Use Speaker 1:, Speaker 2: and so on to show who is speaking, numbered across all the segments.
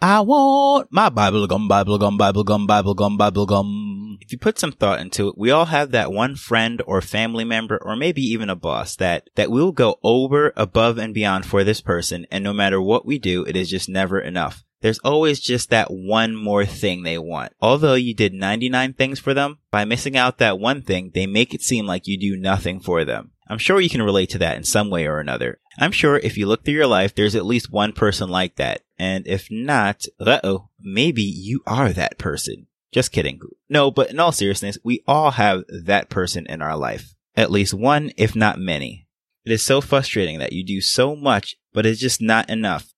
Speaker 1: I want my Bible gum, Bible gum, Bible gum, Bible gum, Bible gum.
Speaker 2: If you put some thought into it, we all have that one friend or family member or maybe even a boss that, that we'll go over, above and beyond for this person. And no matter what we do, it is just never enough. There's always just that one more thing they want. Although you did 99 things for them, by missing out that one thing, they make it seem like you do nothing for them. I'm sure you can relate to that in some way or another. I'm sure if you look through your life, there's at least one person like that. And if not, uh-oh, maybe you are that person. Just kidding. No, but in all seriousness, we all have that person in our life. At least one, if not many. It is so frustrating that you do so much, but it's just not enough.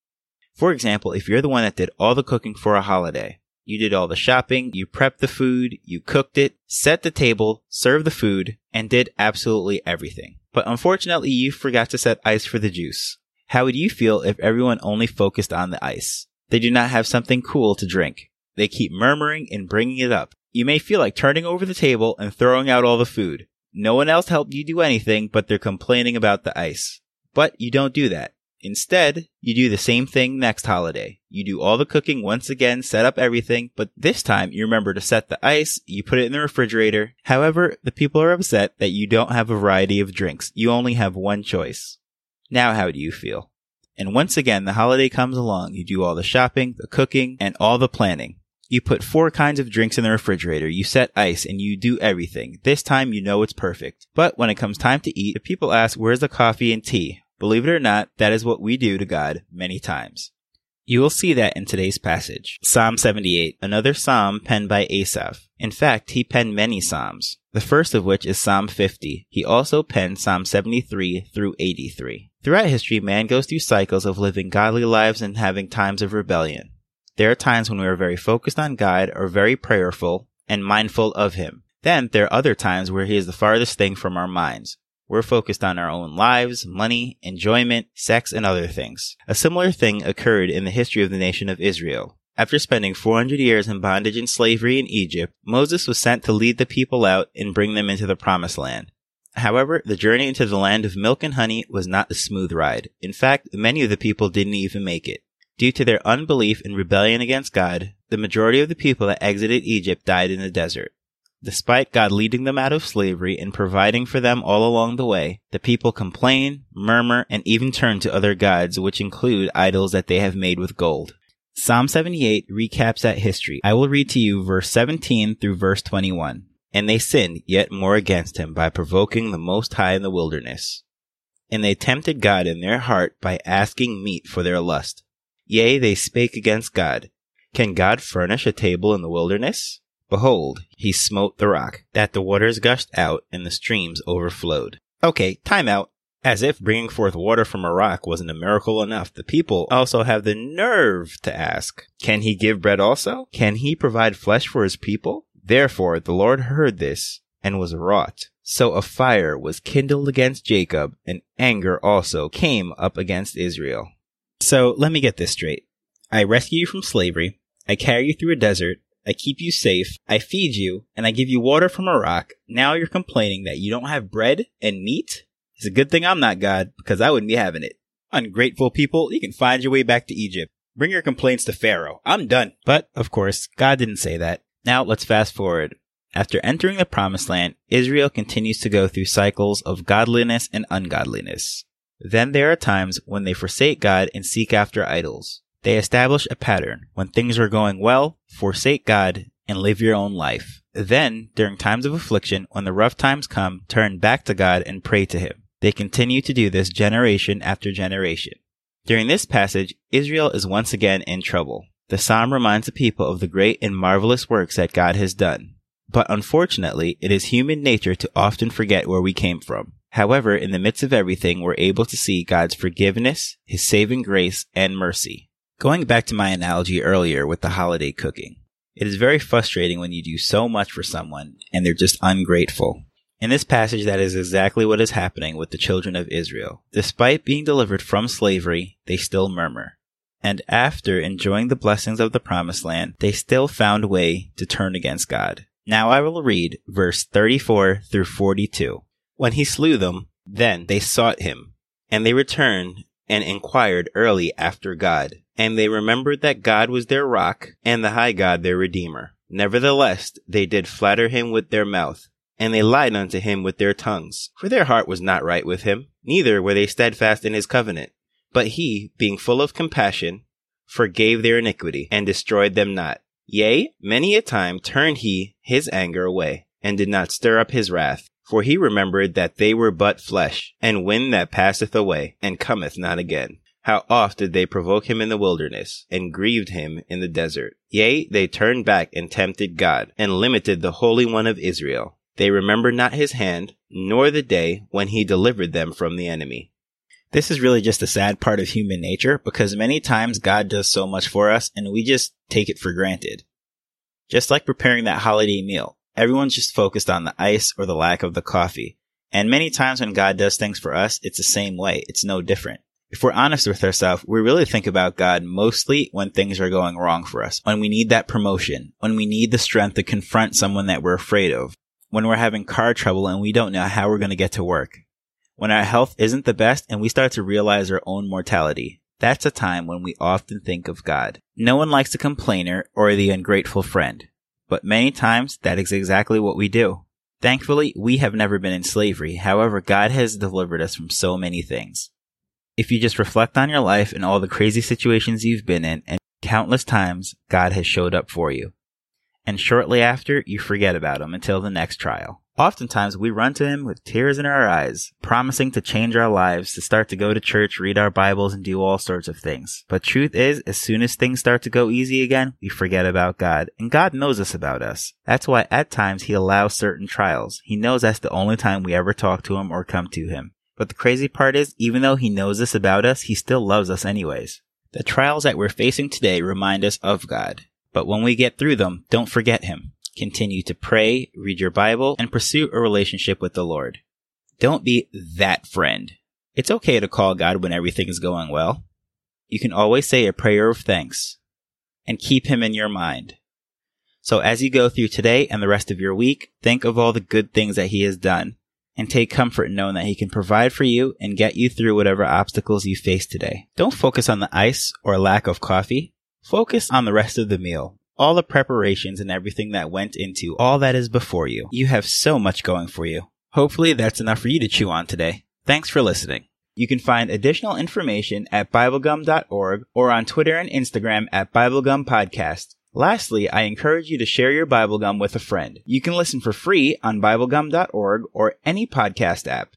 Speaker 2: For example, if you're the one that did all the cooking for a holiday, you did all the shopping, you prepped the food, you cooked it, set the table, served the food, and did absolutely everything. But unfortunately, you forgot to set ice for the juice. How would you feel if everyone only focused on the ice? They do not have something cool to drink. They keep murmuring and bringing it up. You may feel like turning over the table and throwing out all the food. No one else helped you do anything, but they're complaining about the ice. But you don't do that. Instead, you do the same thing next holiday. You do all the cooking once again, set up everything, but this time you remember to set the ice, you put it in the refrigerator. However, the people are upset that you don't have a variety of drinks. You only have one choice. Now how do you feel? And once again, the holiday comes along. You do all the shopping, the cooking, and all the planning. You put four kinds of drinks in the refrigerator, you set ice, and you do everything. This time you know it's perfect. But when it comes time to eat, the people ask, where's the coffee and tea? Believe it or not, that is what we do to God many times. You will see that in today's passage. Psalm 78, another psalm penned by Asaph. In fact, he penned many psalms, the first of which is Psalm 50. He also penned Psalm 73 through 83. Throughout history, man goes through cycles of living godly lives and having times of rebellion. There are times when we are very focused on God or very prayerful and mindful of Him. Then there are other times where He is the farthest thing from our minds. We're focused on our own lives, money, enjoyment, sex, and other things. A similar thing occurred in the history of the nation of Israel. After spending 400 years in bondage and slavery in Egypt, Moses was sent to lead the people out and bring them into the promised land. However, the journey into the land of milk and honey was not a smooth ride. In fact, many of the people didn't even make it. Due to their unbelief and rebellion against God, the majority of the people that exited Egypt died in the desert. Despite God leading them out of slavery and providing for them all along the way, the people complain, murmur, and even turn to other gods, which include idols that they have made with gold. Psalm 78 recaps that history. I will read to you verse 17 through verse 21. And they sinned yet more against him by provoking the Most High in the wilderness. And they tempted God in their heart by asking meat for their lust. Yea, they spake against God. Can God furnish a table in the wilderness? Behold, he smote the rock, that the waters gushed out and the streams overflowed. Okay, time out. As if bringing forth water from a rock wasn't a miracle enough, the people also have the nerve to ask, Can he give bread also? Can he provide flesh for his people? Therefore the Lord heard this and was wroth. So a fire was kindled against Jacob, and anger also came up against Israel. So let me get this straight. I rescue you from slavery, I carry you through a desert, I keep you safe, I feed you, and I give you water from a rock. Now you're complaining that you don't have bread and meat? It's a good thing I'm not God, because I wouldn't be having it. Ungrateful people, you can find your way back to Egypt. Bring your complaints to Pharaoh. I'm done. But, of course, God didn't say that. Now let's fast forward. After entering the promised land, Israel continues to go through cycles of godliness and ungodliness. Then there are times when they forsake God and seek after idols. They establish a pattern. When things are going well, forsake God and live your own life. Then, during times of affliction, when the rough times come, turn back to God and pray to Him. They continue to do this generation after generation. During this passage, Israel is once again in trouble. The psalm reminds the people of the great and marvelous works that God has done. But unfortunately, it is human nature to often forget where we came from. However, in the midst of everything, we're able to see God's forgiveness, His saving grace, and mercy. Going back to my analogy earlier with the holiday cooking, it is very frustrating when you do so much for someone and they're just ungrateful. In this passage, that is exactly what is happening with the children of Israel. Despite being delivered from slavery, they still murmur. And after enjoying the blessings of the promised land, they still found way to turn against God. Now I will read verse 34 through 42. When he slew them, then they sought him, and they returned and inquired early after God
Speaker 3: And they remembered that God was their rock and the high God their redeemer. Nevertheless, they did flatter him with their mouth, and they lied unto him with their tongues. For their heart was not right with him, neither were they steadfast in his covenant. But he, being full of compassion, forgave their iniquity, and destroyed them not. Yea, many a time turned he his anger away, and did not stir up his wrath. For he remembered that they were but flesh, and wind that passeth away, and cometh not again. How oft did they provoke him in the wilderness, and grieved him in the desert? Yea, they turned back and tempted God, and limited the Holy One of Israel. They remembered not his hand, nor the day when he delivered them from the enemy.
Speaker 2: This is really just a sad part of human nature because many times God does so much for us and we just take it for granted. Just like preparing that holiday meal, everyone's just focused on the ice or the lack of the coffee. And many times when God does things for us, it's the same way. It's no different. If we're honest with ourselves, we really think about God mostly when things are going wrong for us, when we need that promotion, when we need the strength to confront someone that we're afraid of, when we're having car trouble and we don't know how we're going to get to work, when our health isn't the best and we start to realize our own mortality. That's a time when we often think of God. No one likes the complainer or the ungrateful friend, but many times that is exactly what we do. Thankfully, we have never been in slavery. However, God has delivered us from so many things. If you just reflect on your life and all the crazy situations you've been in and countless times God has showed up for you. And shortly after, you forget about him until the next trial. Oftentimes, we run to him with tears in our eyes, promising to change our lives, to start to go to church, read our Bibles, and do all sorts of things. But truth is, as soon as things start to go easy again, we forget about God. And God knows us about us. That's why at times He allows certain trials. He knows that's the only time we ever talk to Him or come to Him. But the crazy part is, even though He knows this about us, He still loves us anyways. The trials that we're facing today remind us of God. But when we get through them, don't forget Him. Continue to pray, read your Bible, and pursue a relationship with the Lord. Don't be that friend. It's okay to call God when everything is going well. You can always say a prayer of thanks and keep Him in your mind. So as you go through today and the rest of your week, think of all the good things that He has done and take comfort in knowing that He can provide for you and get you through whatever obstacles you face today. Don't focus on the ice or lack of coffee. Focus on the rest of the meal all the preparations and everything that went into all that is before you. You have so much going for you. Hopefully that's enough for you to chew on today. Thanks for listening. You can find additional information at BibleGum.org or on Twitter and Instagram at BibleGum Podcast. Lastly, I encourage you to share your Bible Gum with a friend. You can listen for free on BibleGum.org or any podcast app.